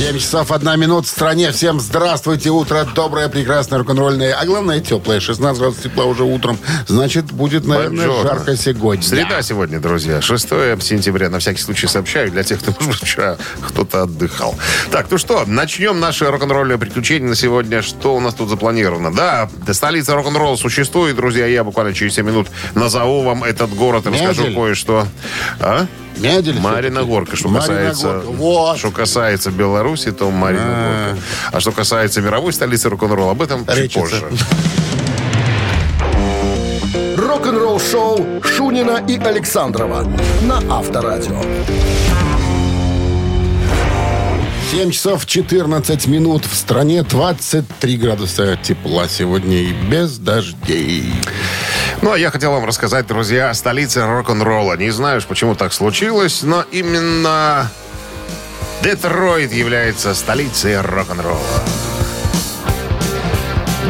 7 часов 1 минут в стране. Всем здравствуйте. Утро доброе, прекрасное, рок-н-ролльное. А главное, теплое. 16 градусов тепла уже утром. Значит, будет, наверное, Бонжорно. жарко сегодня. Среда сегодня, друзья. 6 сентября. На всякий случай сообщаю для тех, кто, может вчера кто-то отдыхал. Так, ну что, начнем наши рок-н-ролльные приключения на сегодня. Что у нас тут запланировано? Да, столица рок-н-ролла существует, друзья. Я буквально через 7 минут назову вам этот город и расскажу кое-что. А? Мядель Марина. Горка. Что Марина касается, Горка. Вот. что касается Беларуси, то Марина А. Горка. А что касается мировой столицы рок-н-ролла, об этом чуть Речица. позже. Рок-н-ролл-шоу Шунина и Александрова на Авторадио. 7 часов 14 минут. В стране 23 градуса тепла сегодня и без дождей. Ну, а я хотел вам рассказать, друзья, о столице рок-н-ролла. Не знаю уж, почему так случилось, но именно Детройт является столицей рок-н-ролла.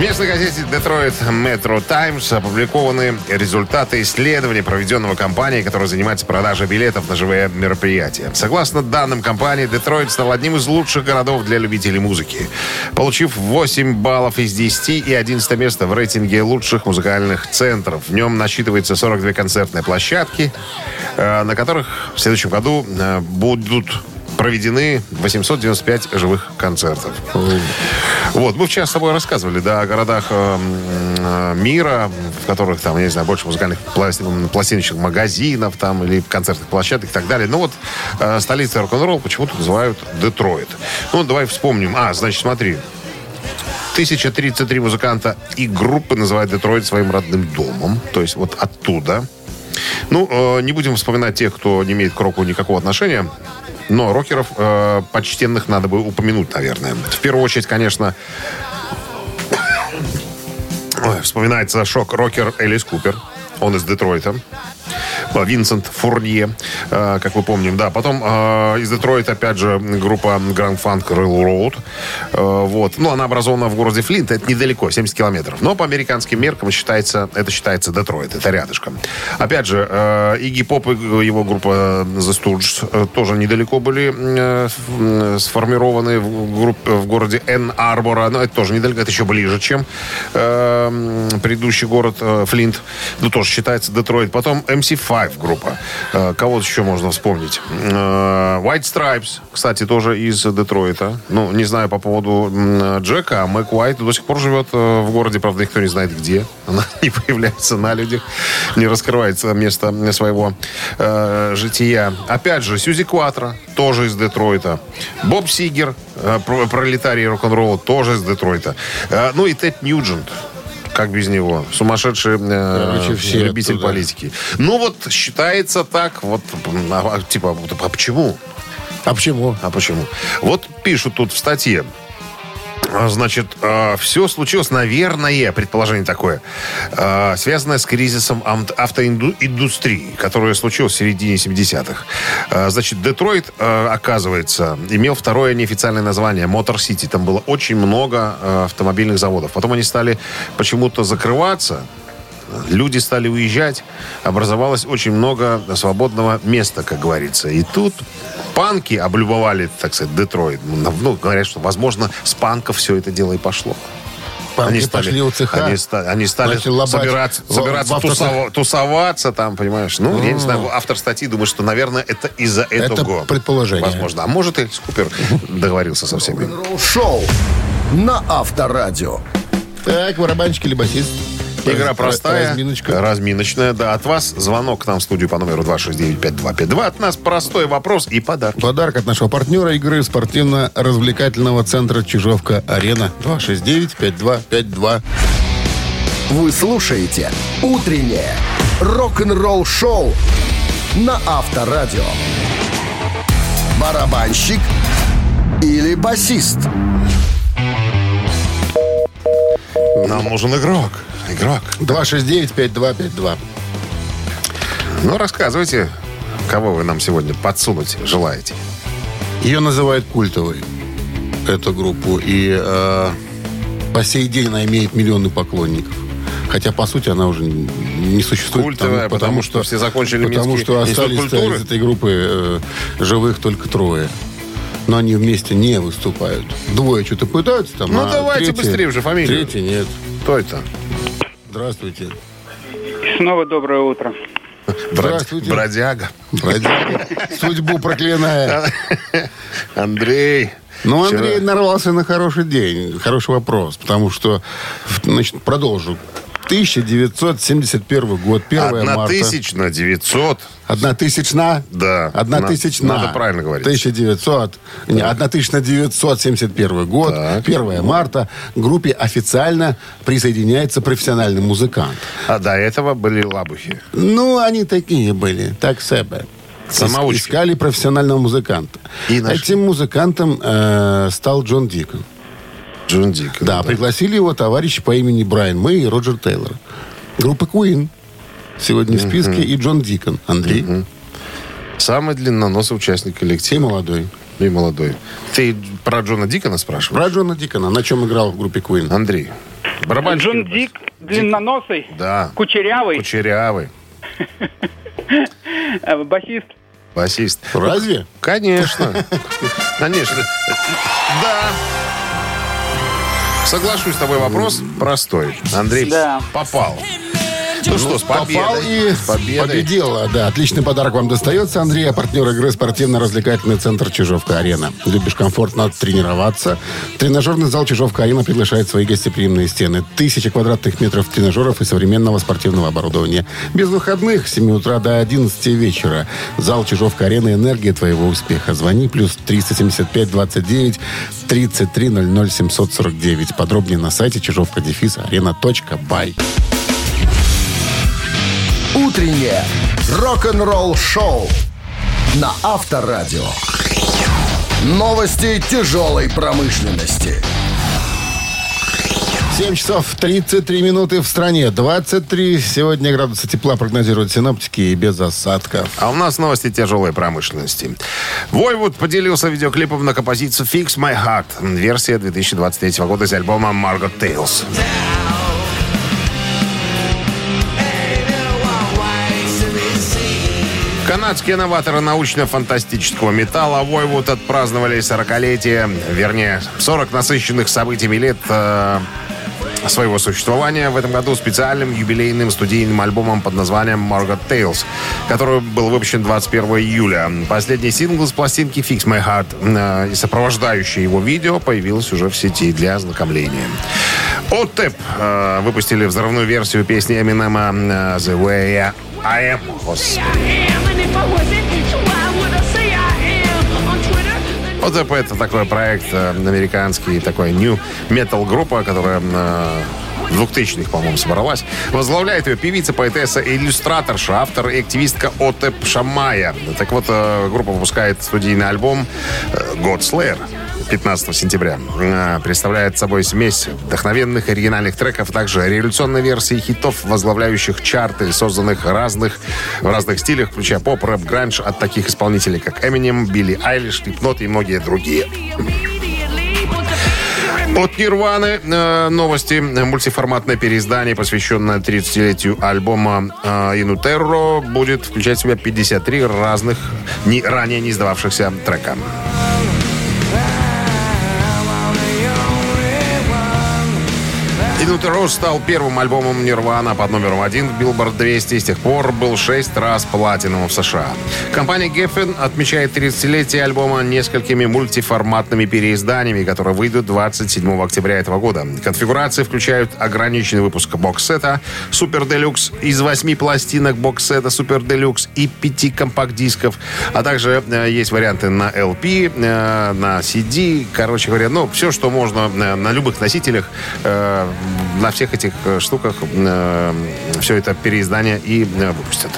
В местной газете «Детройт Metro Times» опубликованы результаты исследования, проведенного компанией, которая занимается продажей билетов на живые мероприятия. Согласно данным компании, Детройт стал одним из лучших городов для любителей музыки, получив 8 баллов из 10 и 11 место в рейтинге лучших музыкальных центров. В нем насчитывается 42 концертные площадки, э, на которых в следующем году э, будут проведены 895 живых концертов. Вот, мы вчера с тобой рассказывали, да, о городах э, э, мира, в которых там, я не знаю, больше музыкальных пласти- пластиночных магазинов там или концертных площадок и так далее. Ну вот э, столица рок-н-ролл почему-то называют Детройт. Ну, давай вспомним. А, значит, смотри. 1033 музыканта и группы называют Детройт своим родным домом. То есть вот оттуда. Ну, э, не будем вспоминать тех, кто не имеет к року никакого отношения. Но рокеров э, почтенных надо бы упомянуть, наверное. В первую очередь, конечно, вспоминается шок-рокер Элис Купер. Он из Детройта. Винсент Фурнье, э, как вы помним, да. Потом э, из Детройта, опять же, группа Grand Funk Railroad. Э, вот. Ну, она образована в городе Флинт, это недалеко, 70 километров. Но по американским меркам считается, это считается Детройт, это рядышком. Опять же, Игги Поп и его группа The Stooges тоже недалеко были сформированы в, группе, в городе Энн Арбора. Но это тоже недалеко, это еще ближе, чем предыдущий город Флинт. Ну, тоже считается Детройт. Потом MC5 группа. Э, кого еще можно вспомнить? Э, White Stripes, кстати, тоже из Детройта. Ну, не знаю по поводу Джека, а Мэг Уайт до сих пор живет э, в городе, правда, никто не знает где. Она не появляется на людях, не раскрывается место своего э, жития. Опять же, Сьюзи Кватро, тоже из Детройта. Боб Сигер, про- пролетарий рок-н-ролла, тоже из Детройта. Ну и Тед Ньюджент. Как без него? Сумасшедший э, Короче, все любитель оттуда. политики. Ну вот считается так, вот, а, а, типа, а почему? А почему? А почему? Вот пишут тут в статье. А, Значит, все случилось, наверное, предположение такое, а, связанное с кризисом автоиндустрии, которое случилось в середине 70-х. А, Значит, Детройт, а, оказывается, имел второе неофициальное название Мотор Сити. Там было очень много а, автомобильных заводов. Потом они стали почему-то закрываться, люди стали уезжать, образовалось очень много свободного места, как говорится. И тут панки облюбовали, так сказать, Детройт. Ну, говорят, что, возможно, с панков все это дело и пошло. Панки пошли у цеха, они, они стали начали лобать собираться, собираться в тусова- тусоваться там, понимаешь. Ну, я не знаю, автор статьи думает, что, наверное, это из-за этого. предположение. Возможно. А может, Эльс Купер договорился со всеми. Шоу на Авторадио. Так, барабанщик или басист? Игра простая, Разминочка. разминочная. Да, от вас звонок к нам в студию по номеру 269-5252. От нас простой вопрос и подарок. Подарок от нашего партнера игры спортивно-развлекательного центра «Чижовка-Арена». 269-5252. Вы слушаете «Утреннее рок-н-ролл-шоу» на Авторадио. Барабанщик или басист? Нам нужен игрок. Игрок. 269-5252. Ну, рассказывайте, кого вы нам сегодня подсунуть желаете. Ее называют культовой, эту группу. И э, По сей день она имеет миллионы поклонников. Хотя, по сути, она уже не существует. Культовая, потому что все закончили Потому что остались культуры. из этой группы э, живых только трое. Но они вместе не выступают. Двое что-то пытаются там. Ну, а давайте третий- быстрее уже фамилию. Третий нет. Кто это? Здравствуйте. Снова доброе утро. Здравствуйте. Бродяга. Бродяга. Судьбу проклиная. Андрей. Ну, Вчера- Андрей нарвался на хороший день, хороший вопрос, потому что, значит, продолжу. 1971 год, 1 Одна марта. тысячна девятьсот. Одна тысячна? Да. Одна На- тысячна. надо правильно говорить. 1900. Не, 1971 год, Так. 1 марта. Группе официально присоединяется профессиональный музыкант. А до этого были лабухи. Ну, они такие были, так себе. Самоучки. Искали профессионального музыканта. И нашли. Этим музыкантом э, стал Джон Дикон. Джон Дик. Да, пригласили его товарищи по имени Брайан Мэй и Роджер Тейлор. Группа Queen. Сегодня в списке и Джон Дикон. Андрей. Самый длинноносый участник И коллектива. молодой. И молодой. Ты про Джона Дикона спрашиваешь? Про Джона Дикона. На чем играл в группе Queen? Андрей. Барабанщик. Джон Дик, длинноносый, Да. кучерявый, Кучерявый. басист. Басист. Разве? Конечно. Конечно. Да. Соглашусь с тобой, вопрос простой. Андрей Да. попал. Ну что, с Попал и С победой. победила. Да, отличный подарок вам достается, Андрей. А партнер игры спортивно-развлекательный центр «Чижовка-арена». Любишь комфортно тренироваться? Тренажерный зал «Чижовка-арена» приглашает свои гостеприимные стены. Тысячи квадратных метров тренажеров и современного спортивного оборудования. Без выходных с 7 утра до 11 вечера. Зал «Чижовка-арена» – энергия твоего успеха. Звони плюс 375 29 33 00 749. Подробнее на сайте чижовка-арена.бай. Утреннее рок-н-ролл-шоу на Авторадио. Новости тяжелой промышленности. 7 часов 33 минуты в стране. 23 сегодня градуса тепла прогнозируют синоптики и без осадков. А у нас новости тяжелой промышленности. Войвуд поделился видеоклипом на композицию «Fix My Heart». Версия 2023 года из альбома «Margot Tales». Канадские новаторы научно-фантастического металла Войвуд отпраздновали 40-летие, вернее, 40 насыщенных событиями лет э, своего существования в этом году специальным юбилейным студийным альбомом под названием Margot Tales, который был выпущен 21 июля. Последний сингл с пластинки Fix My Heart э, и сопровождающее его видео появилось уже в сети для ознакомления. Отеп э, выпустили взрывную версию песни Эминема э, The Way I Am. Господи. ОТП это такой проект э, американский, такой new metal группа, которая э, в 2000-х, по-моему, собралась. Возглавляет ее певица, поэтесса, иллюстраторша, автор и активистка Отеп Шамая. Так вот, э, группа выпускает студийный альбом э, God Slayer 15 сентября. Э, Представляет собой смесь вдохновенных оригинальных треков, а также революционной версии хитов, возглавляющих чарты, созданных разных, в разных стилях, включая поп, рэп, гранж от таких исполнителей, как Eminem, Билли Айлиш, Slipknot и многие другие. От Нирваны э, новости. Мультиформатное переиздание, посвященное 30-летию альбома э, Инутерро, будет включать в себя 53 разных, не, ранее не издававшихся трека. Инутеро стал первым альбомом Нирвана под номером один в Billboard 200 и с тех пор был шесть раз платиновым в США. Компания Geffen отмечает 30-летие альбома несколькими мультиформатными переизданиями, которые выйдут 27 октября этого года. Конфигурации включают ограниченный выпуск бокс-сета Супер Делюкс из восьми пластинок бокс-сета Супер Делюкс и пяти компакт-дисков, а также э, есть варианты на LP, э, на CD, короче говоря, ну, все, что можно э, на любых носителях, э, на всех этих э, штуках э, все это переиздание и э, выпустят.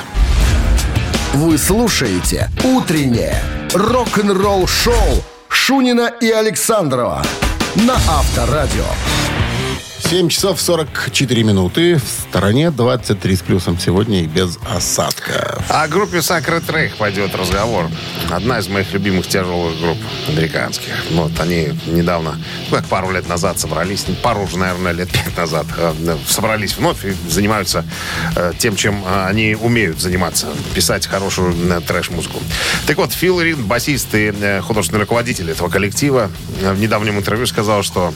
Вы слушаете «Утреннее рок-н-ролл-шоу» Шунина и Александрова на Авторадио. 7 часов 44 минуты. В стороне 23 с плюсом сегодня и без осадка. О группе Sacred Track пойдет разговор. Одна из моих любимых тяжелых групп американских. Вот они недавно, ну, как пару лет назад собрались, ну, пару уже, наверное, лет пять назад, э, собрались вновь и занимаются э, тем, чем э, они умеют заниматься. Писать хорошую э, трэш-музыку. Так вот, Фил Рид, басист и э, художественный руководитель этого коллектива, э, в недавнем интервью сказал, что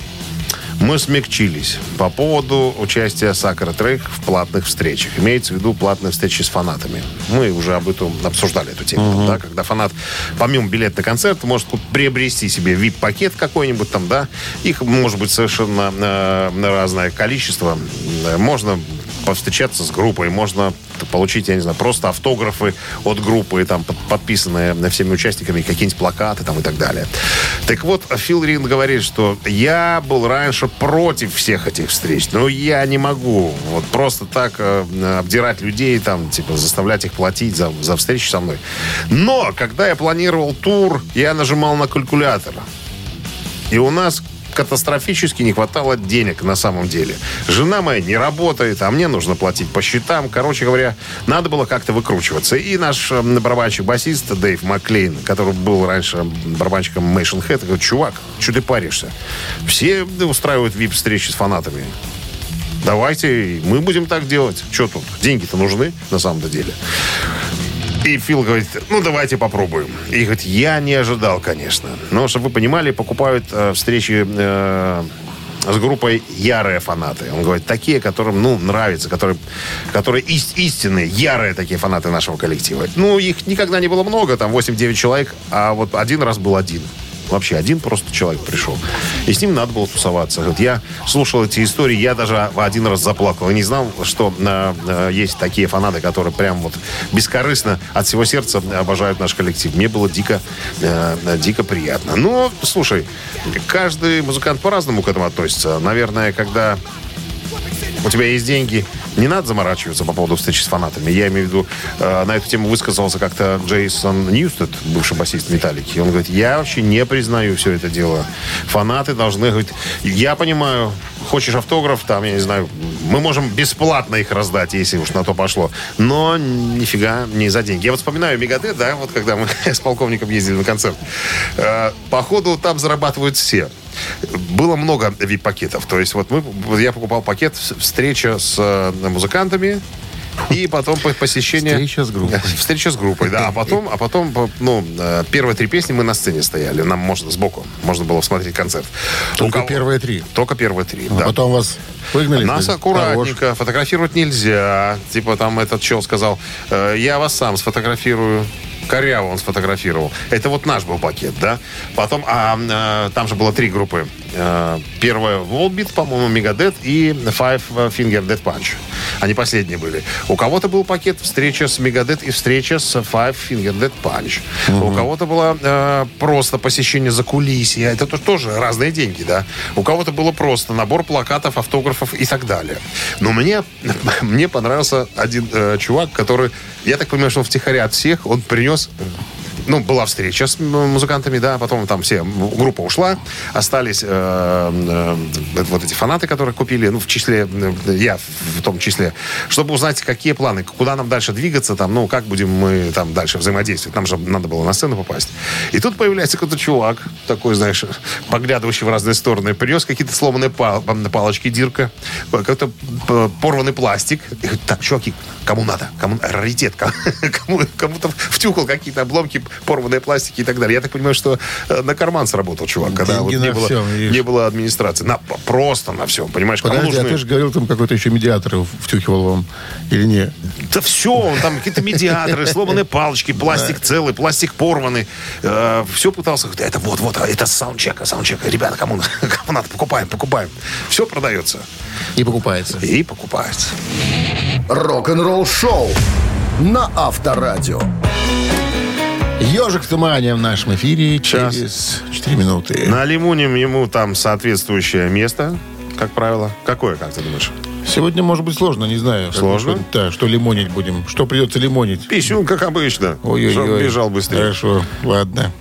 мы смягчились по поводу участия Сакара Трек в платных встречах. Имеется в виду платные встречи с фанатами. Мы уже об этом обсуждали эту тему. Да, когда фанат, помимо билета на концерт, может приобрести себе VIP-пакет какой-нибудь там, да. Их может быть совершенно э, разное количество. Э, Можно повстречаться с группой, можно получить, я не знаю, просто автографы от группы, там, под- подписанные всеми участниками, какие-нибудь плакаты там и так далее. Так вот, Фил Рин говорит, что я был раньше против всех этих встреч, но я не могу вот просто так э, обдирать людей, там, типа, заставлять их платить за, за встречи со мной. Но, когда я планировал тур, я нажимал на калькулятор. И у нас катастрофически не хватало денег на самом деле. Жена моя не работает, а мне нужно платить по счетам. Короче говоря, надо было как-то выкручиваться. И наш барабанщик-басист Дэйв Маклейн, который был раньше барабанщиком Mation Head, говорит, чувак, что ты паришься? Все устраивают вип-встречи с фанатами. Давайте, мы будем так делать. Что тут? Деньги-то нужны на самом-то деле. И Фил говорит, ну давайте попробуем. И говорит, я не ожидал, конечно. Но, чтобы вы понимали, покупают э, встречи э, с группой ярые фанаты. Он говорит, такие, которым, ну, нравится, которые, которые ис- истинные, ярые такие фанаты нашего коллектива. Ну, их никогда не было много, там 8-9 человек, а вот один раз был один. Вообще один просто человек пришел. И с ним надо было тусоваться. Вот я слушал эти истории, я даже один раз заплакал. И не знал, что э, э, есть такие фанаты, которые прям вот бескорыстно от всего сердца обожают наш коллектив. Мне было дико, э, дико приятно. Но, слушай, каждый музыкант по-разному к этому относится. Наверное, когда у тебя есть деньги, не надо заморачиваться по поводу встречи с фанатами. Я имею в виду, э, на эту тему высказался как-то Джейсон Ньюстед, бывший басист Металлики. Он говорит, я вообще не признаю все это дело. Фанаты должны говорить, я понимаю, хочешь автограф, там, я не знаю, мы можем бесплатно их раздать, если уж на то пошло. Но нифига не за деньги. Я вот вспоминаю Мегадет, да, вот когда мы с полковником ездили на концерт. Э, Походу, там зарабатывают все. Было много VIP-пакетов. То есть вот мы, я покупал пакет встреча с э, музыкантами и потом по- посещение... Встреча с группой. Встреча с группой, да. А потом, а потом, ну, э, первые три песни мы на сцене стояли. Нам можно сбоку. Можно было смотреть концерт. Только кого- первые три. Только первые три, А да. потом вас выгнали? Нас аккуратненько, фотографировать нельзя. Типа там этот чел сказал, «Э, я вас сам сфотографирую. Коряво он сфотографировал. Это вот наш был пакет, да? Потом, а, э, там же было три группы. Э, первая Volbeat, по-моему, Megadeth и Five Finger Death Punch. Они последние были. У кого-то был пакет встреча с Megadeth и встреча с Five Finger Death Punch. У кого-то было э, просто посещение за кулисья. Это то- тоже разные деньги, да? У кого-то было просто набор плакатов, автографов и так далее. Но мне, мне понравился один э, чувак, который, я так понимаю, что втихаря от всех, он принес ну, была встреча с музыкантами, да, потом там все, группа ушла, остались э, э, вот эти фанаты, которые купили, ну, в числе, я в том числе, чтобы узнать, какие планы, куда нам дальше двигаться, там, ну, как будем мы там дальше взаимодействовать. Нам же надо было на сцену попасть. И тут появляется какой-то чувак, такой, знаешь, поглядывающий в разные стороны, принес какие-то сломанные пал- палочки Дирка, какой-то порванный пластик. И так, чуваки, кому надо? Кому раритет? Кому, кому-то втюхал какие-то обломки, порванные пластики и так далее. Я так понимаю, что э, на карман сработал чувак, когда вот не было, всем, не было администрации. На, просто на всем, понимаешь? Кому Подожди, а нужны- ты же говорил, там какой-то еще медиатор втюхивал вам. Или не? Да все, он там какие-то медиаторы, сломанные палочки, пластик целый, пластик порванный. все пытался. Это вот, вот, это саундчек, саундчек. Ребята, кому, кому надо, покупаем, покупаем. Все продается. Не покупается. И покупается. Рок-н-ролл шоу на Авторадио. Ежик в тумане в нашем эфире Сейчас. через 4 минуты. Налимуним ему там соответствующее место, как правило. Какое, как ты думаешь? Сегодня может быть сложно, не знаю. Сложно? что- Да, что лимонить будем. Что придется лимонить? Писюн, как обычно. Ой-ой-ой. Бежал быстрее. Хорошо, ладно.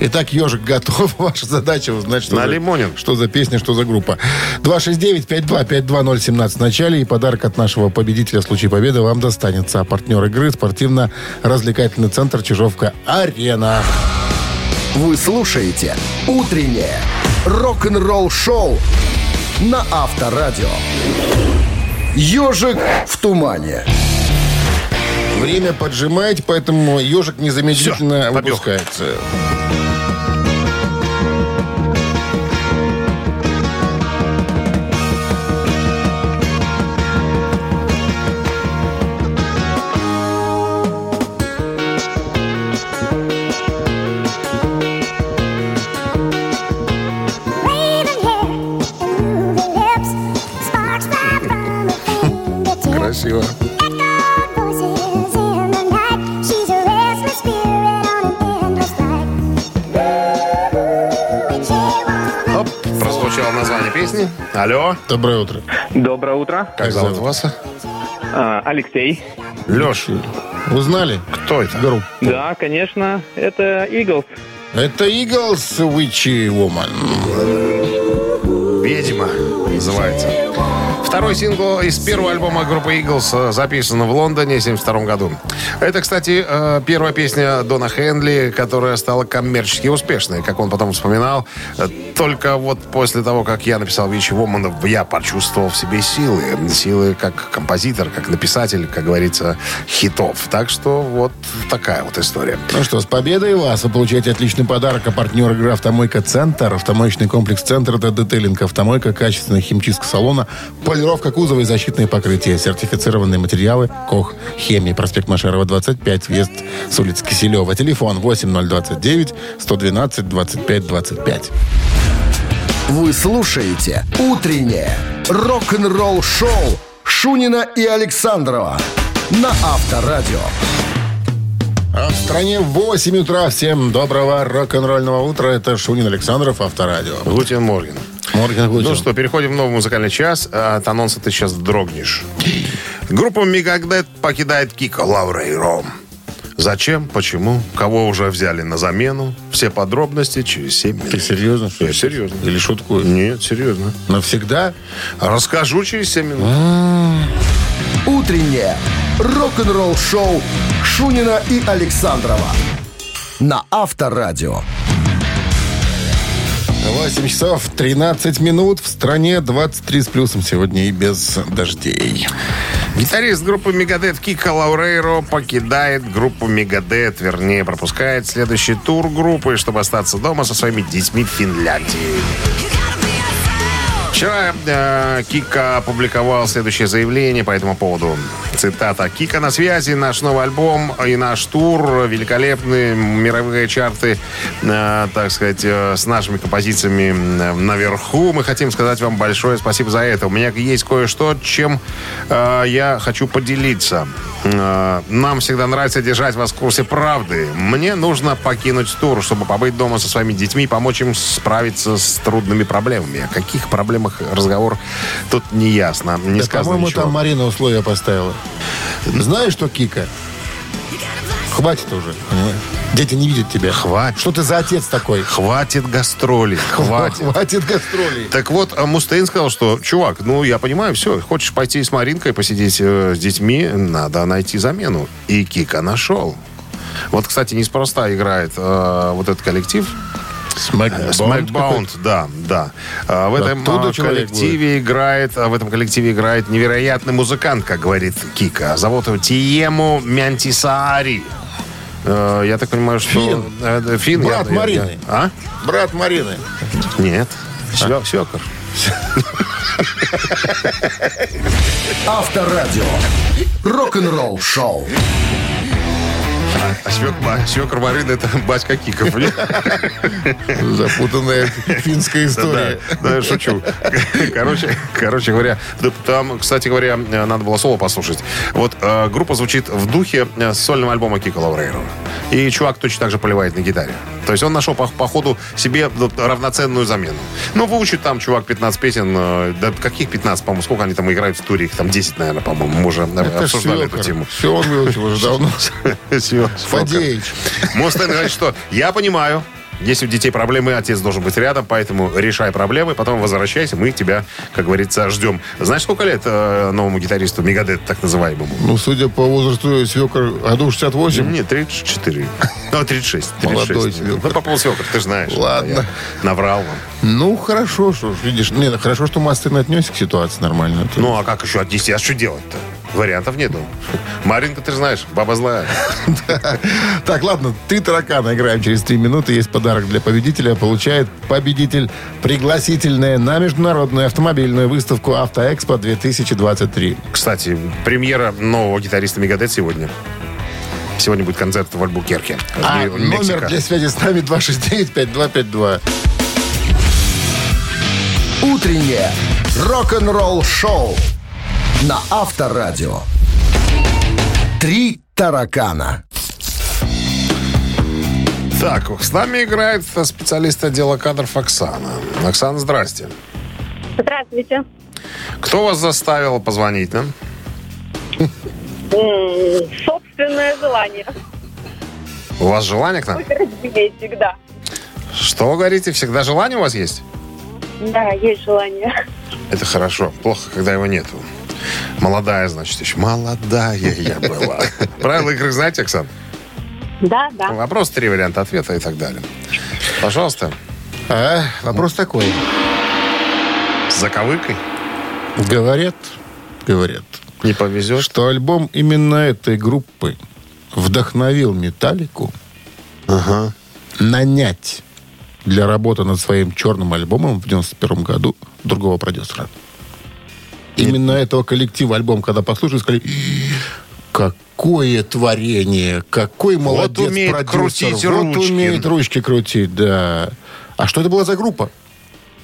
Итак, ежик готов. Ваша задача узнать, что, На за, лимонин. что за песня, что за группа. 269-5252017 в начале. И подарок от нашего победителя в случае победы вам достанется. А партнер игры спортивно-развлекательный центр Чижовка-Арена. Вы слушаете «Утреннее рок-н-ролл-шоу» на Авторадио. «Ежик в тумане». Время поджимает, поэтому ежик незамедлительно Всё, побег. выпускается. Raven Алло, Доброе утро. Доброе утро. как зовут вас? А, Алексей. Леш, Узнали? кто это? Группу. Да, конечно, это Eagles. Это Eagles Witchy Woman. Ведьма называется. Второй сингл из первого альбома группы Eagles э, записан в Лондоне в 1972 году. Это, кстати, э, первая песня Дона Хендли, которая стала коммерчески успешной. Как он потом вспоминал, э, только вот после того, как я написал «Вичи Вомана», я почувствовал в себе силы. Силы как композитор, как написатель, как говорится, хитов. Так что вот такая вот история. Ну что, с победой вас! Вы получаете отличный подарок. А партнер игры «Автомойка Центр». Автомоечный комплекс «Центр» — это детейлинг. Автомойка, качественная химчистка салона, полировка кузова и защитные покрытия. Сертифицированные материалы «Кох Хемии». Проспект Машерова, 25, въезд с улицы Киселева. Телефон 8029 112 25 25. Вы слушаете «Утреннее рок-н-ролл-шоу» Шунина и Александрова на Авторадио. А в стране 8 утра. Всем доброго рок-н-ролльного утра. Это Шунин Александров, Авторадио. Guten Morgen. Morgen Guten. Ну что, переходим в новый музыкальный час. А От анонса ты сейчас дрогнешь. Группа Мегадет покидает Кика Лаврейро. Зачем? Почему? Кого уже взяли на замену? Все подробности через 7 Ты минут. серьезно? что Я ли? серьезно. Или шуткуешь? Нет, серьезно. Навсегда? Расскажу через 7 минут. «Утреннее рок-н-ролл-шоу» Шунина и Александрова на Авторадио. 8 часов 13 минут. В стране 23 с плюсом сегодня и без дождей. Гитарист группы Мегадет Кика Лаурейро покидает группу Мегадет, вернее, пропускает следующий тур группы, чтобы остаться дома со своими детьми в Финляндии. Вчера э, Кика опубликовал следующее заявление по этому поводу. Цитата. «Кика на связи, наш новый альбом и наш тур, великолепные мировые чарты, э, так сказать, э, с нашими композициями э, наверху. Мы хотим сказать вам большое спасибо за это. У меня есть кое-что, чем э, я хочу поделиться. Э, нам всегда нравится держать вас в курсе правды. Мне нужно покинуть тур, чтобы побыть дома со своими детьми и помочь им справиться с трудными проблемами. О каких проблемах разговор тут не ясно. Не Да, сказано по-моему, ничего. там Марина условия поставила. Знаешь что, Кика? Хватит уже, понимаешь? Дети не видят тебя. Хватит. Что ты за отец такой? Хватит гастролей, хватит. Хватит гастролей. Так вот, а Мустейн сказал, что, чувак, ну, я понимаю, все, хочешь пойти с Маринкой посидеть э, с детьми, надо найти замену. И Кика нашел. Вот, кстати, неспроста играет э, вот этот коллектив. Смэкбаунд. Смэкбаунд, да, да. А, в этом Оттуда а, человек коллективе играет, а, в этом коллективе играет невероятный музыкант, как говорит Кика. Зовут его Тиему Мянтисаари. Э, Я так понимаю, что... Фин. Э, Фин. Брат я- я- Марины. А? Брат Марины. Нет. Свё- Свекор. Авторадио. Рок-н-ролл-шоу. А свек, свекор Марины это батька понимаешь? Запутанная финская Да, история. да, я шучу. Короче, короче говоря, да, там, кстати говоря, надо было соло послушать. Вот э, группа звучит в духе э, сольного альбома Кика Лаврейро. И чувак точно так же поливает на гитаре. То есть он нашел по, по ходу себе ну, равноценную замену. Ну, выучит там чувак 15 песен. э, Да каких 15, по-моему, сколько они там играют в туре? Их там 10, наверное, по-моему. Мы уже э, Это обсуждали эту тему. Все он выучил уже давно. Всё, Фадеич. Мустен говорит, что я понимаю, Если у детей проблемы, отец должен быть рядом, поэтому решай проблемы, потом возвращайся, мы тебя, как говорится, ждем. Знаешь, сколько лет э, новому гитаристу Мегадет, так называемому? Ну, судя по возрасту свекр, году 68. Нет, 34. Ну, 36. 36. Молодой Ну, свекр. по полу свекр, ты же знаешь. Ладно. Наврал вам. Ну, хорошо, что ж, видишь. Не, ну, хорошо, что Мастын отнесся к ситуации нормально. А Ну, а как еще отнести? А что делать-то? Вариантов нету. Маринка, ты же знаешь, баба злая. Так, ладно, три таракана играем через три минуты. Есть подарок для победителя. Получает победитель пригласительное на международную автомобильную выставку «Автоэкспо-2023». Кстати, премьера нового гитариста Мегадет сегодня. Сегодня будет концерт в Альбукерке. А Ме- номер для связи с нами 269-5252. Утреннее рок-н-ролл-шоу на Авторадио. Три таракана. Так, с нами играет специалист отдела кадров Оксана. Оксана, здрасте. Здравствуйте. Кто вас заставил позвонить нам? Собственное желание. У вас желание к нам? Выбирать билетик, да. Что вы говорите? Всегда желание у вас есть? Да, есть желание. Это хорошо. Плохо, когда его нету. Молодая, значит, еще. Молодая я была. Правила игры знаете, Оксан? Да, да. Вопрос, три варианта ответа и так далее. Пожалуйста, А, вопрос такой. с заковыкой. Говорят, говорят, Не повезет. что альбом именно этой группы вдохновил Металлику нанять для работы над своим черным альбомом в 91 году другого продюсера. Именно этого коллектива альбом, когда послушали, сказали, «И, какое творение, какой молодец умеет продюсер, крутить вот ручки». умеет ручки крутить, да. А что это была за группа?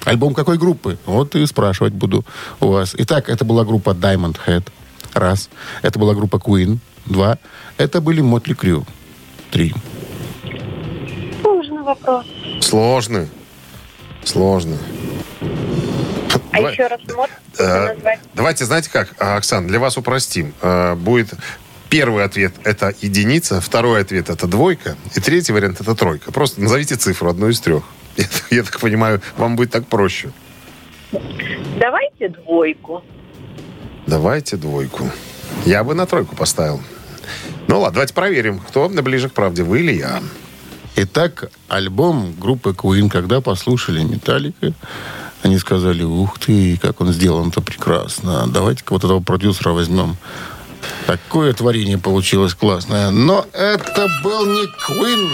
Альбом какой группы? Вот и спрашивать буду у вас. Итак, это была группа Diamond Head. Раз. Это была группа Queen. Два. Это были Мотли Крю. Три. Сложный вопрос. Сложный. Сложный. А Давай- еще раз можете Э, назвать? Давайте, знаете как, а, Оксан, для вас упростим. Э, Будет первый ответ – это единица, второй ответ – это двойка, и третий вариант – это тройка. Просто назовите цифру, одну из трех. Я, я так понимаю, вам будет так проще. Давайте двойку. Давайте двойку. Я бы на тройку поставил. Ну ладно, давайте проверим, кто ближе к правде, вы или я. Итак, альбом группы Queen, когда послушали Металлика, они сказали, ух ты, как он сделан-то прекрасно. Давайте-ка вот этого продюсера возьмем. Такое творение получилось классное. Но это был не Queen.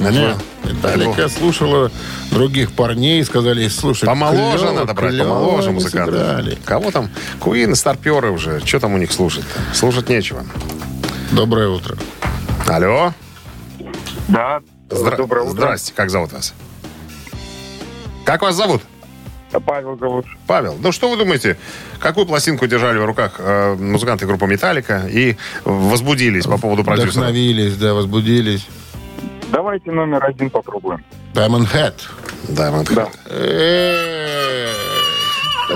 Нет, Металлика слушала других парней и сказали, слушай, Помоложе клёво, надо брать, клёво помоложе музыканты. сыграли». Кого там? Куин, старперы уже. Что там у них слушать-то? Слушать нечего. Доброе утро. Алло? Да, Здра- доброе утро. Здрасте, как зовут вас? Как вас зовут? Павел зовут. Павел. Ну что вы думаете, какую пластинку держали в руках э, музыканты группы Металлика и возбудились по поводу продюсера? Вдохновились, да, возбудились. Давайте номер один попробуем. Diamond Head. Diamond Head. Э, да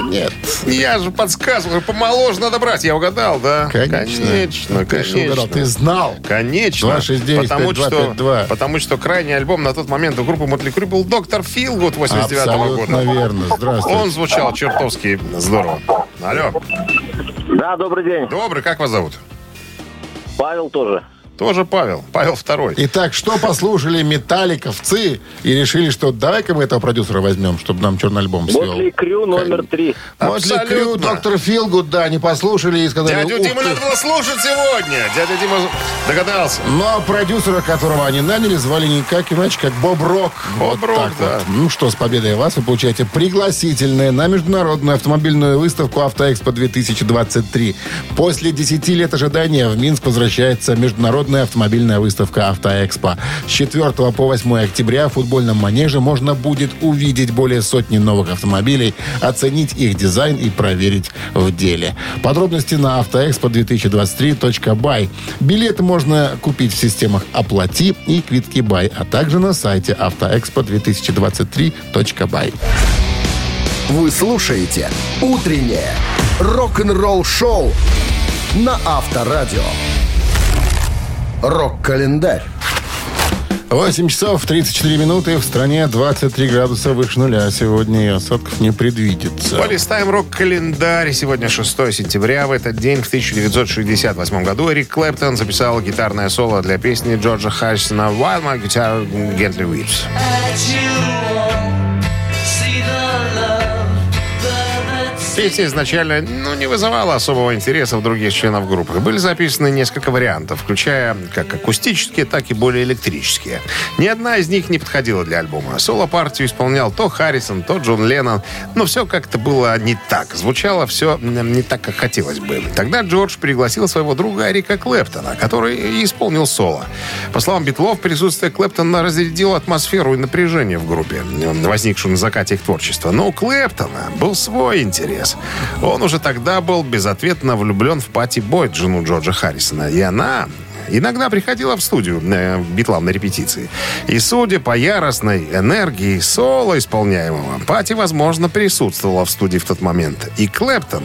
Нет. Я же подсказывал, помоложе надо брать. Я угадал, да? Конечно. Конечно, Конечно, конечно. угадал. Ты знал. Конечно. 269 потому, что, 5252. потому что крайний альбом на тот момент у группы Мотли Крю был «Доктор Филгуд» 89 Абсолютно года. верно. Здравствуйте. Он звучал чертовски здорово. Алло. Да, добрый день. Добрый, как вас зовут? Павел тоже. Тоже Павел. Павел второй. Итак, что послушали металликовцы и решили, что давай-ка мы этого продюсера возьмем, чтобы нам черный альбом свел. Мотли Крю номер три. Мотли Крю, доктор Филгуд, да, не послушали и сказали, Дядю «Ух Диму ты». надо было слушать сегодня. Дядя Дима догадался. Но продюсера, которого они наняли, звали никак иначе, как Боб Рок. Боб вот Рок, так да. вот. Ну что, с победой вас вы получаете пригласительное на международную автомобильную выставку «Автоэкспо-2023». После 10 лет ожидания в Минск возвращается международная автомобильная выставка «Автоэкспо». С 4 по 8 октября в футбольном манеже можно будет увидеть более сотни новых автомобилей, оценить их дизайн и проверить в деле. Подробности на автоэкспо2023.бай. Билеты можно купить в системах «Оплати» и «Квитки Бай», а также на сайте автоэкспо2023.бай. Вы слушаете «Утреннее рок-н-ролл-шоу» на Авторадио. Рок-календарь. 8 часов 34 минуты. В стране 23 градуса выше нуля. Сегодня и осадков не предвидится. Полистаем рок-календарь. Сегодня 6 сентября. В этот день, в 1968 году, Эрик Клэптон записал гитарное соло для песни Джорджа Харрисона «While my guitar gently weeps». Песня изначально ну, не вызывала особого интереса у других членов группы. Были записаны несколько вариантов, включая как акустические, так и более электрические. Ни одна из них не подходила для альбома. Соло-партию исполнял то Харрисон, то Джон Леннон. Но все как-то было не так. Звучало все не так, как хотелось бы. Тогда Джордж пригласил своего друга Эрика Клэптона, который исполнил соло. По словам Битлов, присутствие Клэптона разрядило атмосферу и напряжение в группе, возникшую на закате их творчества. Но у Клэптона был свой интерес. Он уже тогда был безответно влюблен в Пати Бойд, жену Джорджа Харрисона. И она иногда приходила в студию э, Битлам на репетиции. И судя по яростной энергии соло исполняемого, Пати, возможно, присутствовала в студии в тот момент. И Клэптон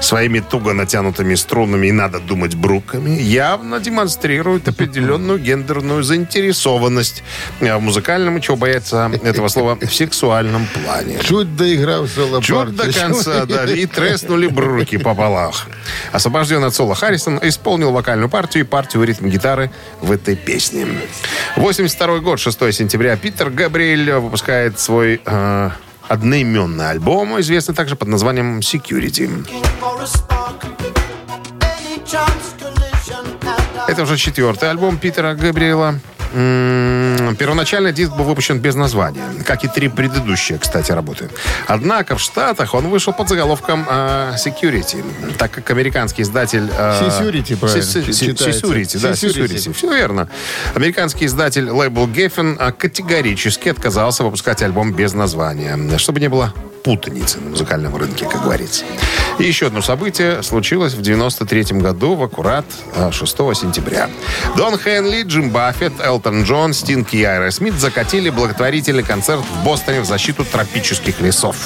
своими туго натянутыми струнами и, надо думать, бруками явно демонстрирует определенную гендерную заинтересованность э, в музыкальном, и чего бояться этого слова, в сексуальном плане. Чуть доиграл соло Чуть до конца, да, и треснули бруки по полах. Освобожденный от соло Харрисон исполнил вокальную партию и партию ритм гитары в этой песне. 82 год, 6 сентября, Питер Габриэль выпускает свой э, одноименный альбом, известный также под названием «Security». Это уже четвертый альбом Питера Габриэла. Первоначально диск был выпущен без названия, как и три предыдущие, кстати, работы. Однако в Штатах он вышел под заголовком э, Security, так как американский издатель... э, Security, правильно. Security, да, Security. Security. Все верно. Американский издатель лейбл Geffen э, категорически отказался выпускать альбом без названия, чтобы не было путаницы на музыкальном рынке, как говорится. И еще одно событие случилось в 93 году, в аккурат э, 6 сентября. Дон Хенли, Джим Баффет, Элтон Джон, Стинг и Айра Смит закатили благотворительный концерт в Бостоне в защиту тропических лесов.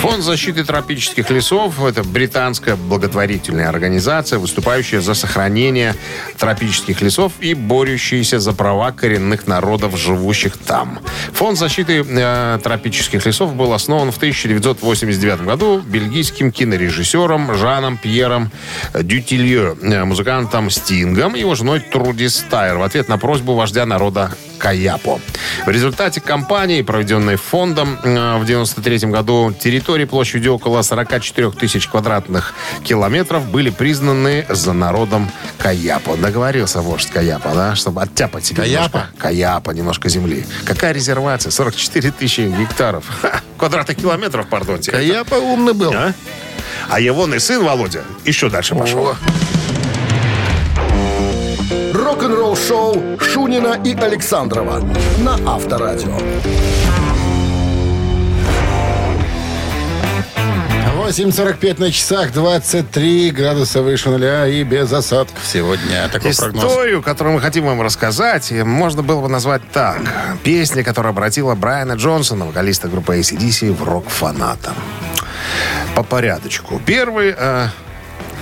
Фонд защиты тропических лесов – это британская благотворительная организация, выступающая за сохранение тропических лесов и борющаяся за права коренных народов, живущих там. Фонд защиты э, тропических лесов был основан в 1989 году бельгийским кинорежиссером Жаном Пьером Дютилье, э, музыкантом Стингом и его женой Труди Стайр в ответ на просьбу вождя народа Каяпо. В результате кампании, проведенной фондом э, в 93 году, территории площадью около 44 тысяч квадратных километров были признаны за народом Каяпо. Договорился вождь Каяпо, да, чтобы оттяпать себе Каяпо? немножко. Каяпо, немножко земли. Какая резервация? 44 тысячи гектаров. Ха, квадратных километров, пардонте. Каяпа умный был. А? А его сын Володя еще дальше пошел. О. Рок-н-ролл шоу Шунина и Александрова на Авторадио. 8.45 на часах, 23 градуса выше нуля и без осадков сегодня. Такой прогноз. Историю, которую мы хотим вам рассказать, можно было бы назвать так. Песня, которая обратила Брайана Джонсона, вокалиста группы ACDC, в рок-фаната. По порядочку. Первый э,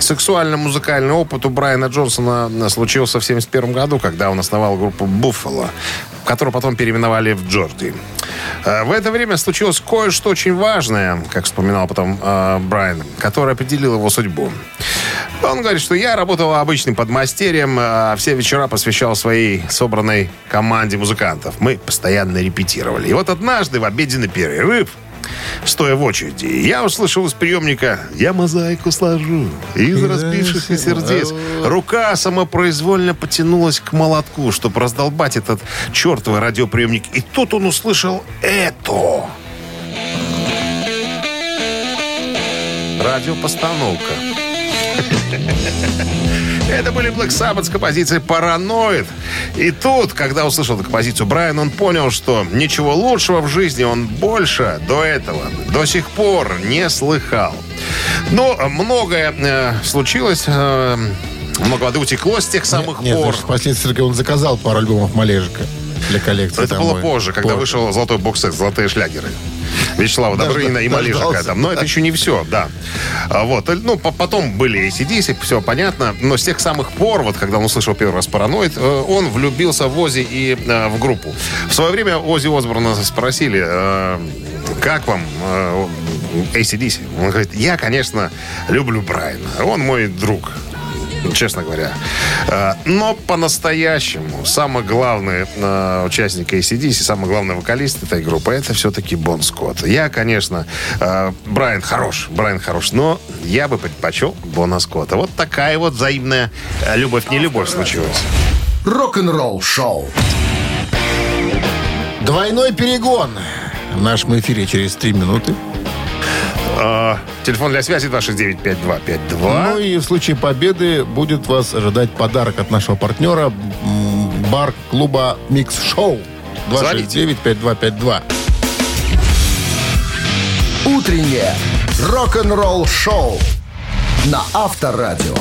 сексуально-музыкальный опыт у Брайана Джонсона э, случился в 1971 году, когда он основал группу «Буффало», которую потом переименовали в «Джорди». Э, В это время случилось кое-что очень важное, как вспоминал потом э, Брайан, которое определило его судьбу. Он говорит, что я работал обычным подмастерьем, а все вечера посвящал своей собранной команде музыкантов. Мы постоянно репетировали. И вот однажды в обеденный перерыв, стоя в очереди, я услышал из приемника «Я мозаику сложу из разбившихся сердец». Рука самопроизвольно потянулась к молотку, чтобы раздолбать этот чертовый радиоприемник. И тут он услышал это. Радиопостановка. Это были Black Sabbath с композицией «Параноид». И тут, когда услышал эту композицию Брайан, он понял, что ничего лучшего в жизни он больше до этого, до сих пор не слыхал. Но многое э, случилось, э, много воды утекло с тех самых Нет, пор. значит, впоследствии он заказал пару альбомов Малежика для коллекции. Это домой. было позже, когда Позже. вышел золотой бокс-сет, золотые шлягеры. Вячеслава Добрынина и Малишика. Там. Но это еще не все, да. А Вот. Ну, по- потом были ACDC, все понятно. Но с тех самых пор, вот когда он услышал первый раз «Параноид», э, он влюбился в Ози и э, в группу. В свое время Ози Осборна спросили, э, как вам э, ACDC? Он говорит, я, конечно, люблю Брайана. Он мой друг. Честно говоря. Э, Но по-настоящему самый главный э, участник ACDC, самый главный вокалист этой группы, это все-таки Бон Скотт. Я, конечно, э, Брайан хорош, Брайан хорош, но я бы предпочел Бона Скотта. Вот такая вот взаимная любовь-не-любовь случилась. Рок-н-ролл шоу. Двойной перегон. В нашем эфире через три минуты. Телефон для связи 269-5252. Ну и в случае победы будет вас ожидать подарок от нашего партнера бар-клуба Микс Шоу. 269-5252. Утреннее рок-н-ролл шоу на Авторадио.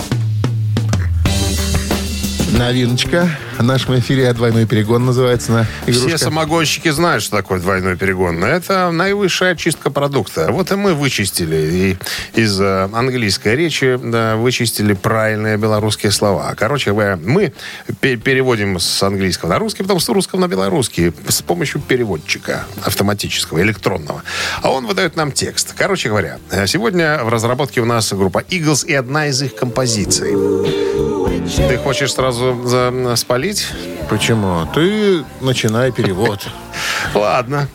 Новиночка. В нашем эфире двойной перегон называется на игрушка. Все самогонщики знают, что такое двойной перегон. Это наивысшая очистка продукта. Вот и мы вычистили и из э, английской речи да, вычистили правильные белорусские слова. Короче говоря, мы пе- переводим с английского на русский, потом с русского на белорусский с помощью переводчика автоматического, электронного. А он выдает нам текст. Короче говоря, э, сегодня в разработке у нас группа Eagles и одна из их композиций. Ты хочешь сразу за- спалить? Почему? Ты начинай перевод. Ладно.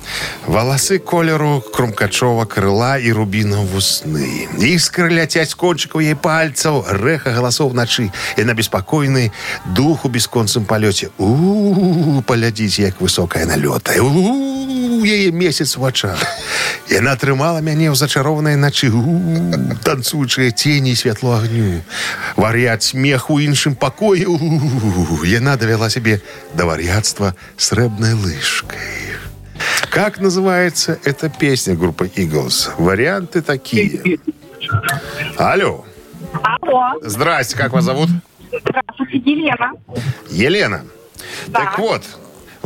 Волосы колеру крумкачова крыла і рубіна вусны. Іскры ляцяць з кончыкаў яе пальцаў, рэха галасоў начы і на беспакойны дух у бесконцым палёце. У палядзіць, як высокая налётае. У яе месяц у вачах. Яна трымала мяне ў зачарованай начы. У танцуючыя цені і святло агню. Вар'ят смех у іншым пакоі. У яна давяла сябе да вар'ятства срэбнай лыжкой. Как называется эта песня группы Eagles? Варианты такие. Алло. Алло, Здрасте, как вас зовут? здравствуйте, Елена. Елена. Да. Так вот,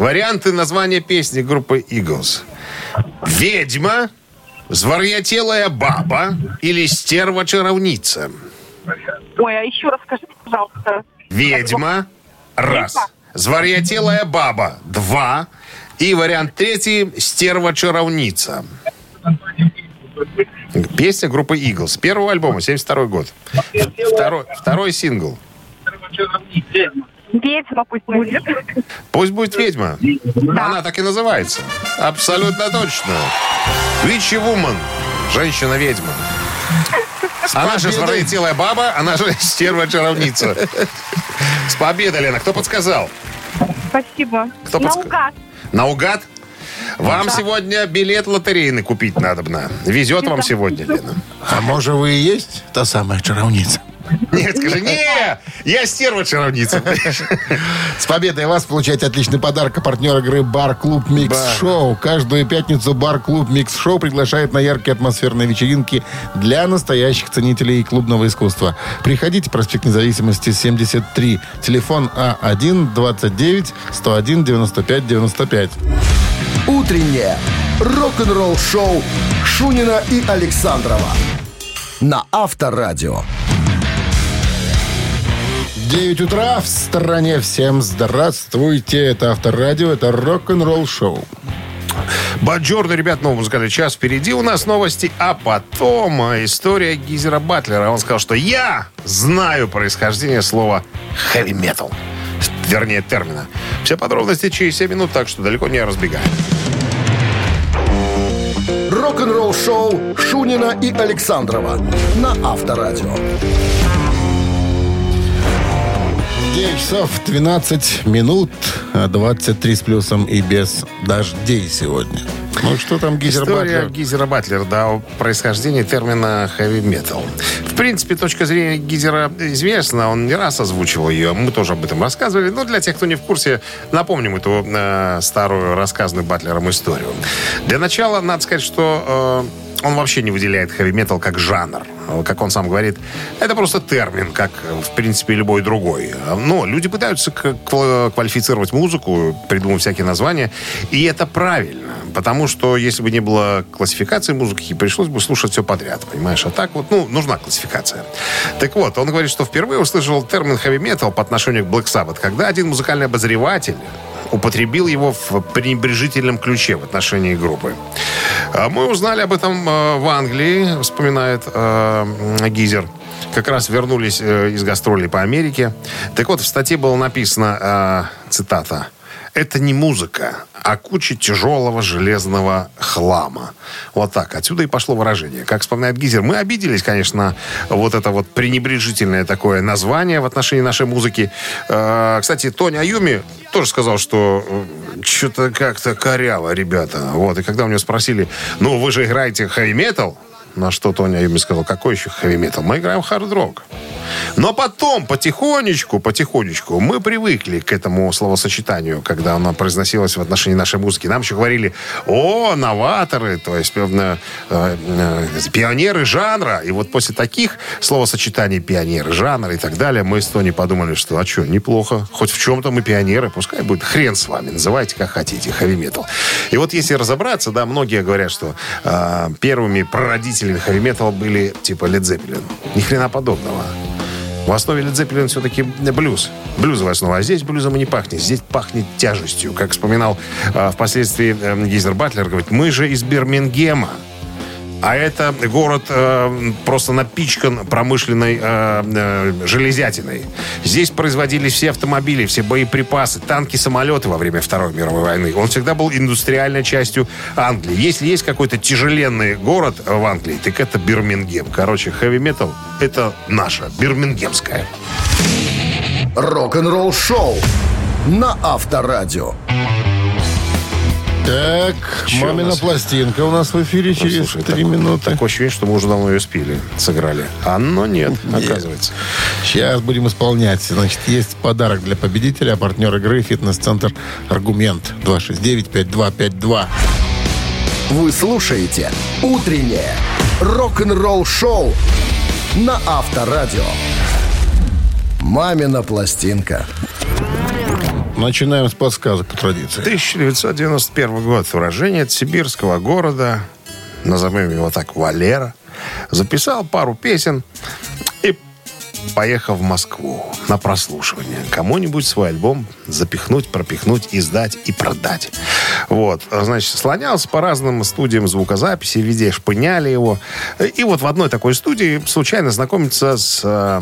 варианты названия песни группы Eagles. Ведьма, зварьятелая баба или стерва-чаровница. Ой, а еще раз скажите, пожалуйста. Ведьма, раз. Ведьма. Зварьятелая баба, два. И вариант третий, стерва-чаровница. Песня группы Eagles. Первого альбома, 72 год. Второй, второй сингл. Ведьма пусть будет. Пусть будет ведьма. Она так и называется. Абсолютно точно. Вичи Вумен. Женщина-ведьма. Она же зварьятелая баба, она же стерва-чаровница. С победой, Лена. Кто подсказал? Спасибо. Кто подск- Наугад. Наугад? Вам сегодня билет лотерейный купить надобно. Везет вам сегодня, Лена. А может, вы и есть та самая чаровница? Нет, скажи, не, я стерва-чаровница. С победой вас получаете отличный подарок. А партнер игры «Бар-клуб Микс Бар. Шоу». Каждую пятницу «Бар-клуб Микс Шоу» приглашает на яркие атмосферные вечеринки для настоящих ценителей клубного искусства. Приходите, проспект Независимости, 73. Телефон А А1-29-101-95-95. Утреннее рок-н-ролл шоу Шунина и Александрова на Авторадио. 9 утра в стране. Всем здравствуйте. Это Авторадио, это рок-н-ролл шоу. Баджорно, ребят, новый музыкальный час впереди у нас новости, а потом а, история Гизера Батлера. Он сказал, что я знаю происхождение слова heavy metal. Вернее, термина. Все подробности через 7 минут, так что далеко не разбегаем. Рок-н-ролл шоу Шунина и Александрова на Авторадио. 9 часов 12 минут, а 23 с плюсом и без дождей сегодня. Ну что там, Гизер История Батлер? Гизера Батлера, да, о происхождении термина heavy metal. В принципе, точка зрения Гизера известна, он не раз озвучивал ее, мы тоже об этом рассказывали, но для тех, кто не в курсе, напомним эту э, старую рассказанную Батлером историю. Для начала, надо сказать, что э, он вообще не выделяет metal как жанр. Как он сам говорит, это просто термин, как, в принципе, любой другой. Но люди пытаются квалифицировать музыку, придумывать всякие названия, и это правильно. Потому что если бы не было классификации музыки, пришлось бы слушать все подряд, понимаешь? А так вот, ну, нужна классификация. Так вот, он говорит, что впервые услышал термин metal по отношению к Black Sabbath, когда один музыкальный обозреватель употребил его в пренебрежительном ключе в отношении группы. А Мы узнали об этом э, в Англии, вспоминает э, Гизер. Как раз вернулись э, из гастролей по Америке. Так вот, в статье было написано, цитата, «Это не музыка, а куча тяжелого железного хлама». Вот так. Отсюда и пошло выражение. Как вспоминает Гизер, мы обиделись, конечно, вот это вот пренебрежительное такое название в отношении нашей музыки. Э, Кстати, Тони Аюми тоже сказал, что что-то как-то коряво, ребята. Вот. И когда у него спросили, ну, вы же играете хэви-метал, на что Тони Аюми сказал, какой еще хэви-метал? Мы играем хард-рок. Но потом, потихонечку, потихонечку, мы привыкли к этому словосочетанию, когда оно произносилось в отношении нашей музыки. Нам еще говорили, о, новаторы, то есть э, э, э, пионеры жанра. И вот после таких словосочетаний пионеры жанра и так далее, мы с Тони подумали, что, а что, неплохо. Хоть в чем-то мы пионеры, пускай будет хрен с вами, называйте как хотите, хэви-метал. И вот если разобраться, да, многие говорят, что э, первыми прародителями хэви-металла были типа Led Zeppelin. Ни хрена подобного. В основе Led Zeppelin все-таки блюз. Блюзовая основа. А здесь блюзом и не пахнет. Здесь пахнет тяжестью. Как вспоминал э, впоследствии э, Гизер Батлер, говорит, мы же из Бирмингема. А это город э, просто напичкан промышленной э, э, железятиной. Здесь производились все автомобили, все боеприпасы, танки, самолеты во время Второй мировой войны. Он всегда был индустриальной частью Англии. Если есть какой-то тяжеленный город в Англии, так это Бирмингем. Короче, хэви-метал — это наша, бирмингемская. Рок-н-ролл шоу на Авторадио. Так, Чё у мамина нас? пластинка у нас в эфире через Слушай, три так- минуты. Такое ощущение, что мы уже давно ее спили, сыграли. А но нет, оказывается. Сейчас будем исполнять. Значит, есть подарок для победителя, а партнер игры «Фитнес-центр Аргумент» 269-5252. Вы слушаете «Утреннее рок-н-ролл-шоу» на Авторадио. «Мамина пластинка». Начинаем с подсказок по традиции. 1991 год. Уроженец сибирского города, назовем его так, Валера, записал пару песен и поехал в Москву на прослушивание. Кому-нибудь свой альбом запихнуть, пропихнуть, издать и продать. Вот. Значит, слонялся по разным студиям звукозаписи, везде шпыняли его. И вот в одной такой студии случайно знакомится с э,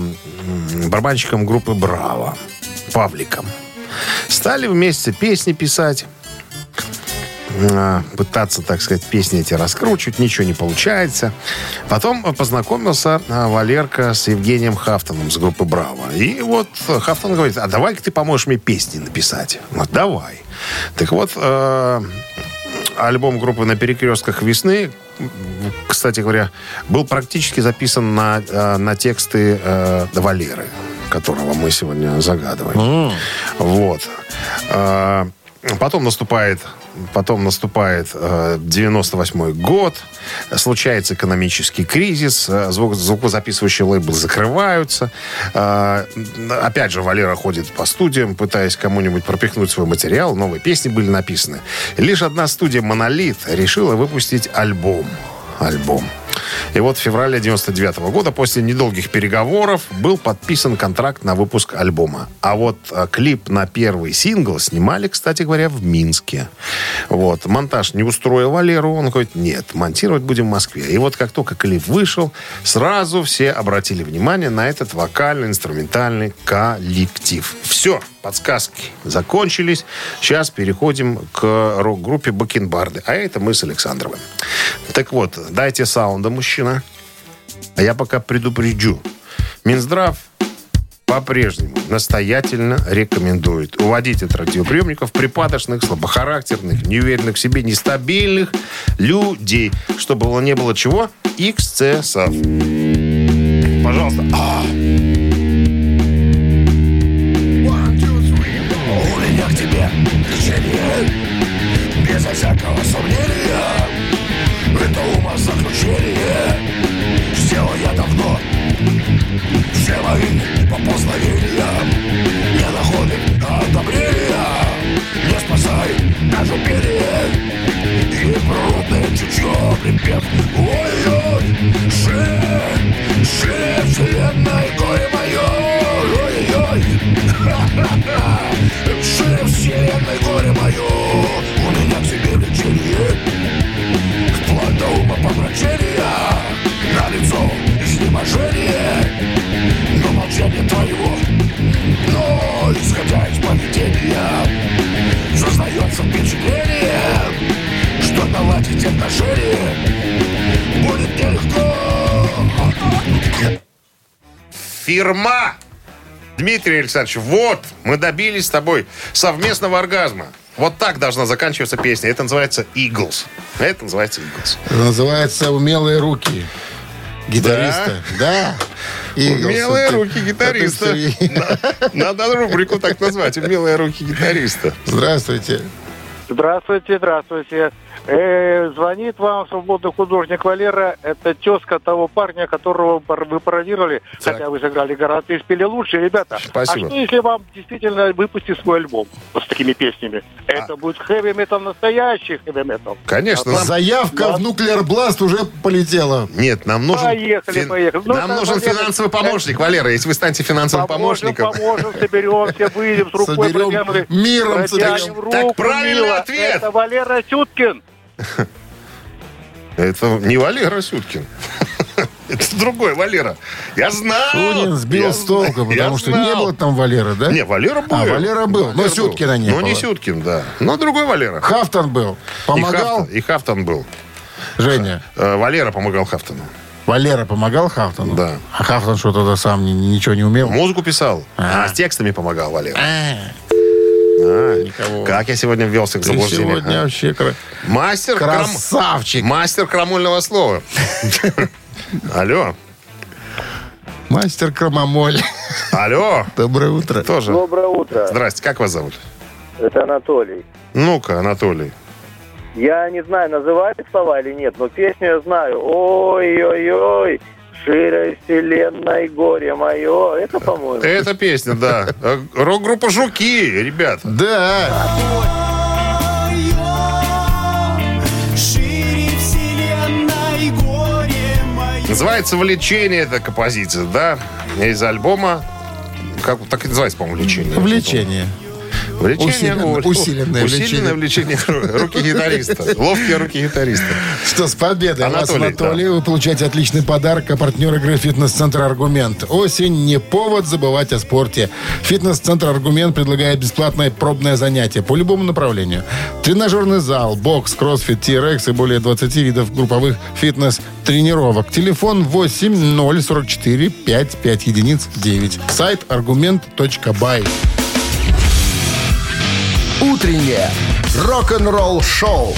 барабанщиком группы «Браво» Павликом. Стали вместе песни писать а, пытаться, так сказать, песни эти раскручивать, ничего не получается. Потом познакомился а, Валерка с Евгением Хафтоном с группы «Браво». И вот Хафтон говорит, а давай-ка ты поможешь мне песни написать. Ну, давай. Так вот, э, альбом группы «На перекрестках весны», кстати говоря, был практически записан на, э, на тексты э, Валеры, которого мы сегодня загадываем. Вот. А, Потом наступает, потом наступает э, 98 год, случается экономический кризис, э, звук, звукозаписывающие лейблы закрываются. Э, опять же, Валера ходит по студиям, пытаясь кому-нибудь пропихнуть свой материал. Новые песни были написаны. Лишь одна студия «Монолит» решила выпустить альбом. Альбом. И вот в феврале 99 года, после недолгих переговоров, был подписан контракт на выпуск альбома. А вот а, клип на первый сингл снимали, кстати говоря, в Минске. Вот. Монтаж не устроил Валеру. Он говорит, нет, монтировать будем в Москве. И вот как только клип вышел, сразу все обратили внимание на этот вокально-инструментальный коллектив. Все, подсказки закончились. Сейчас переходим к рок-группе Бакенбарды. А это мы с Александровым. Так вот, дайте саунда, мужчина. А я пока предупрежу. Минздрав по-прежнему настоятельно рекомендует уводить от радиоприемников припадочных, слабохарактерных, неуверенных в себе, нестабильных людей, чтобы было- не было чего? Эксцессов. Пожалуйста. А. У меня к тебе течение Безо всякого сомнения Shitty. Фирма! Дмитрий Александрович, вот, мы добились с тобой совместного оргазма. Вот так должна заканчиваться песня. Это называется Eagles. Это называется Eagles. Это называется «Умелые руки». Гитариста. Да. Иглса. Умелые Ты- руки гитариста. Сергей. Надо рубрику так назвать. Умелые руки гитариста. Здравствуйте. Здравствуйте, здравствуйте. Э, звонит вам свободный художник Валера. Это тезка того парня, которого вы пародировали. Так. Хотя вы сыграли гораздо и спели лучше, ребята. Спасибо. А что если вам действительно выпустить свой альбом с такими песнями? А. Это будет хэви метал настоящий хэви метал. Конечно, нам... Заявка в Nuclear Blast уже полетела. Нет, нам нужен... Поехали, поехали. Ну, Нам нужен Валера, финансовый помощник, Валера. Если вы станете финансовым Поможем, помощником... поможем, соберемся, выйдем с рукой. Соберем, миром соберем. руку, Так правильный мило. ответ. Это Валера Сюткин. Это не Валера Сюткин. Это другой Валера. Я знал. Шунин сбил Я с толку, потому что не знал. было там Валера, да? Не, Валера был. А, Валера был. Но Сюткина не Ну, не было. Сюткин, да. Но другой Валера. Хафтон был. И Помогал Хафтон, и Хафтон был. Женя. Э, Валера помогал Хафтону. Валера помогал Хафтону? Да. А Хафтон что тогда сам ни- ничего не умел? Музыку писал, А. а с текстами помогал Валера. А, А, никого. Как я сегодня ввелся к Ты заблуждению. сегодня а? вообще кра- Мастер, крам- красавчик. Мастер крамольного слова. Алло. Мастер крамомоль. Алло. Доброе утро. Тоже. Доброе утро. Здрасте, как вас зовут? Это Анатолий. Ну-ка, Анатолий. Я не знаю, называют слова или нет, но песню я знаю. Ой-ой-ой, шире вселенной горе мое. Это, по-моему. Это песня, да. Рок-группа «Жуки», ребята. Да. Шире вселенной горе мое. Называется «Влечение» эта композиция, да? Из альбома... Как, так и называется, по-моему, «Влечение». Влечение. Влечение. Усиленно- ну, усиленное усиленное влечение. Руки гитариста. Ловкие руки гитариста. Что, с победой вас, Анатолий, Анатолий. Вы получаете отличный подарок. А партнер игры «Фитнес-центр Аргумент». Осень не повод забывать о спорте. «Фитнес-центр Аргумент» предлагает бесплатное пробное занятие по любому направлению. Тренажерный зал, бокс, кроссфит, TRX и более 20 видов групповых фитнес-тренировок. Телефон 8 044 55 единиц 9. Сайт аргумент.бай. Утреннее рок-н-ролл-шоу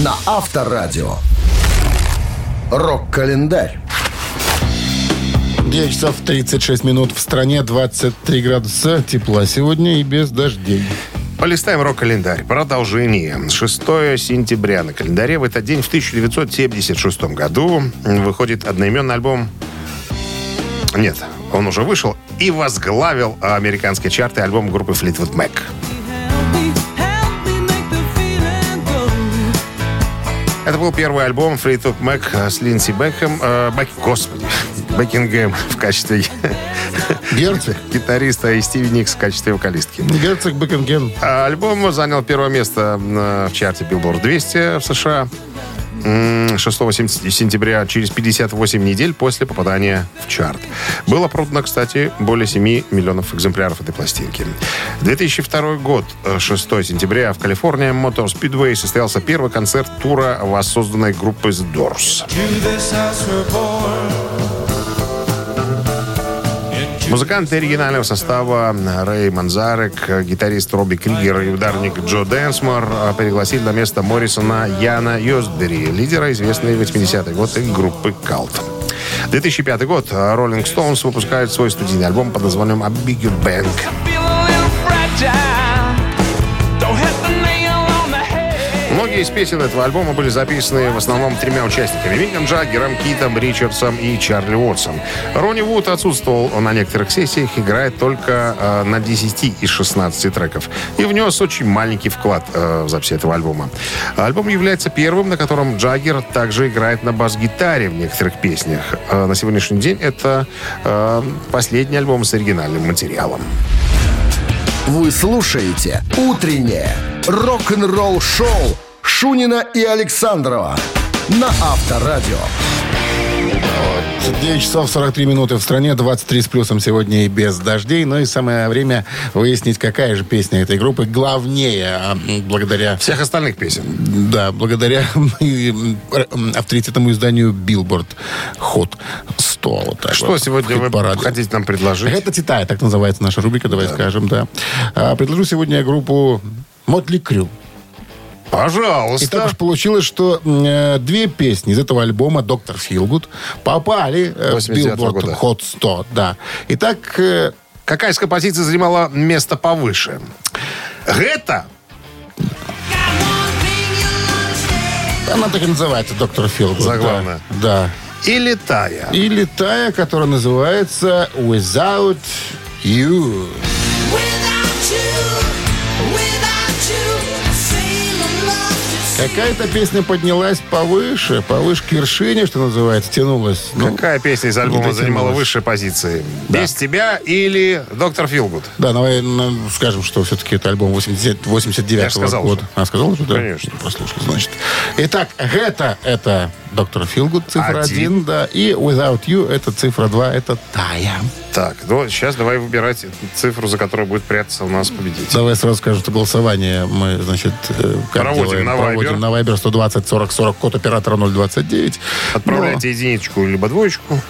на Авторадио. Рок-календарь. 9 часов 36 минут в стране, 23 градуса тепла сегодня и без дождей. Полистаем рок-календарь. Продолжение. 6 сентября на календаре в этот день в 1976 году выходит одноименный альбом... Нет, он уже вышел и возглавил американские чарты альбом группы Fleetwood Mac. Это был первый альбом Fleetwood Mac с Линдси Бекхэм, э, Бек- господи, Бекингем в качестве Герцог. гитариста и Стиви Никс в качестве вокалистки. Герцог Бекинген. А Альбом занял первое место э, в чарте Billboard 200 в США 6 сен- сентября, через 58 недель после попадания в чарт. Было продано, кстати, более 7 миллионов экземпляров этой пластинки. 2002 год, э, 6 сентября, в Калифорнии Motor Speedway состоялся первый концерт тура воссозданной группы The Doors. Музыканты оригинального состава Рэй Манзарек, гитарист Робби Кригер и ударник Джон Дэнсмор э, пригласили на место Моррисона Яна Эстбери, лидера известной в 80-е годы группы Cult. 2005 год. Rolling Stones выпускают свой студийный альбом под названием «A Bigger Bang». Многие из песен этого альбома были записаны в основном тремя участниками. Миком Джаггером, Китом Ричардсом и Чарли Уотсом. Ронни Вуд отсутствовал на некоторых сессиях, играет только э, на 10 из 16 треков. И внес очень маленький вклад э, в запись этого альбома. Альбом является первым, на котором Джаггер также играет на бас-гитаре в некоторых песнях. Э, на сегодняшний день это э, последний альбом с оригинальным материалом. Вы слушаете «Утреннее рок-н-ролл-шоу» Шунина и Александрова на Авторадио. 9 часов 43 минуты в стране, 23 с плюсом сегодня и без дождей. Ну и самое время выяснить, какая же песня этой группы главнее, а, благодаря... Всех остальных песен. Да, благодаря авторитетному изданию Billboard Hot 100. Вот так Что вот, сегодня вы хотите нам предложить? Это Титая, так называется наша рубрика, давай скажем, да. А, предложу сегодня группу Мотли Крю. И так Пожалуйста. уж получилось, что э, две песни из этого альбома «Доктор Филгуд» попали э, в 89-го Billboard. Hot 100. Да. Итак, э, Какая из композиций занимала место повыше? Это она так и называется «Доктор Филгуд». Заглавная. Да. да. или Тая? Или тая, которая называется «Without You». Какая-то песня поднялась повыше, повыше к вершине, что называется, тянулась. Ну, Какая песня из альбома занимала высшие позиции? Да. Без тебя или Доктор Филгуд? Да, давай ну, скажем, что все-таки это альбом 80 89 Я сказал года. уже. А, сказал уже, да? Конечно. Послушал, значит. Итак, это, это Доктор Филгуд, цифра Один. один, да. И Without You, это цифра два, это Тая. Так, ну, сейчас давай выбирать цифру, за которой будет прятаться у нас победитель. Давай сразу скажем, что голосование мы, значит, э, как Проводим делаем? на Viber. Проводим на Viber 120 40 40, код оператора 029. Отправляйте единичку либо двоечку,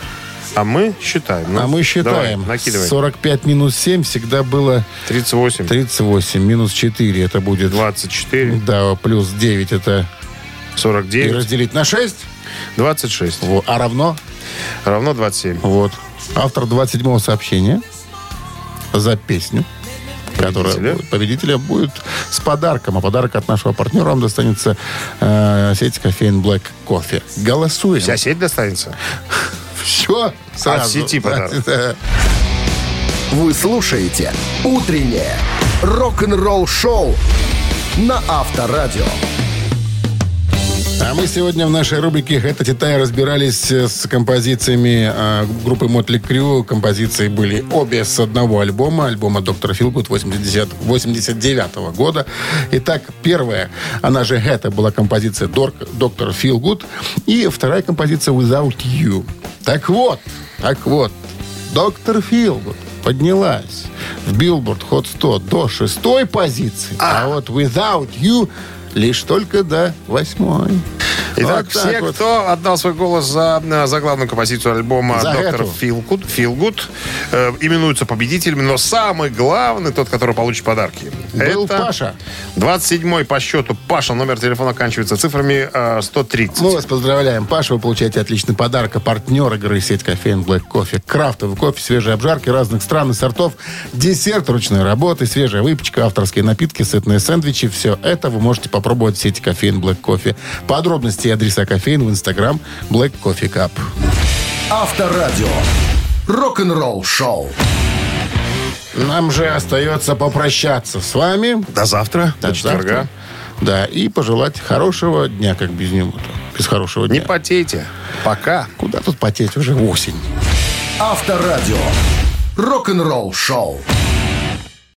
а мы считаем. Ну, а мы считаем. Давай, накидывай. 45 минус 7 всегда было 38, 38. Минус 4 это будет... 24, Да, плюс 9 это... И 49, разделить на 6. 26. Вот, а равно... Равно 27. Вот. Автор 27-го сообщения за песню, Победителя. будет- победителя будет с подарком. А подарок от нашего партнера вам достанется э, сеть кофеин Black Coffee. Голосуем. Вся сеть достанется? Все сразу. От сети подарок. Да. Вы слушаете «Утреннее рок-н-ролл-шоу» на Авторадио. А мы сегодня в нашей рубрике «Это Титай» разбирались э, с композициями э, группы Мотли Крю. Композиции были обе с одного альбома, альбома «Доктор Филгуд» 80 89 года. Итак, первая, она же это была композиция «Дор- «Доктор Филгуд», и вторая композиция «Without You». Так вот, так вот, «Доктор Филгуд» поднялась в Billboard Hot 100 до шестой позиции, а, вот «Without You» лишь только до восьмой. Итак, Вот все, вот. кто отдал свой голос за, э, за главную композицию альбома За «Доктор. Филгуд», Филгуд э, именуются победителями, но самый главный, тот, который получит подарки, Был это Паша. 27-й по счету Паша. Номер телефона оканчивается цифрами э, 130. Мы вас поздравляем, Паша. Вы получаете отличный подарок. А партнер игры сеть кофеин Black Coffee. Крафтовый кофе, свежие обжарки разных стран и сортов, десерт ручной работы, свежая выпечка, авторские напитки, сытные сэндвичи. Все это вы можете попробовать в сети кофеин Black Coffee. Подробности и адреса кофеин в инстаграм Black Coffee Cup. Авторадио. Рок-н-ролл-шоу. Нам же остается попрощаться с вами. До завтра, До до четверга. завтра. Да, и пожелать хорошего дня, как без него. Без хорошего Не дня. потейте. Пока. Куда тут потеть? Уже осень. Авторадио. Рок-н-ролл-шоу.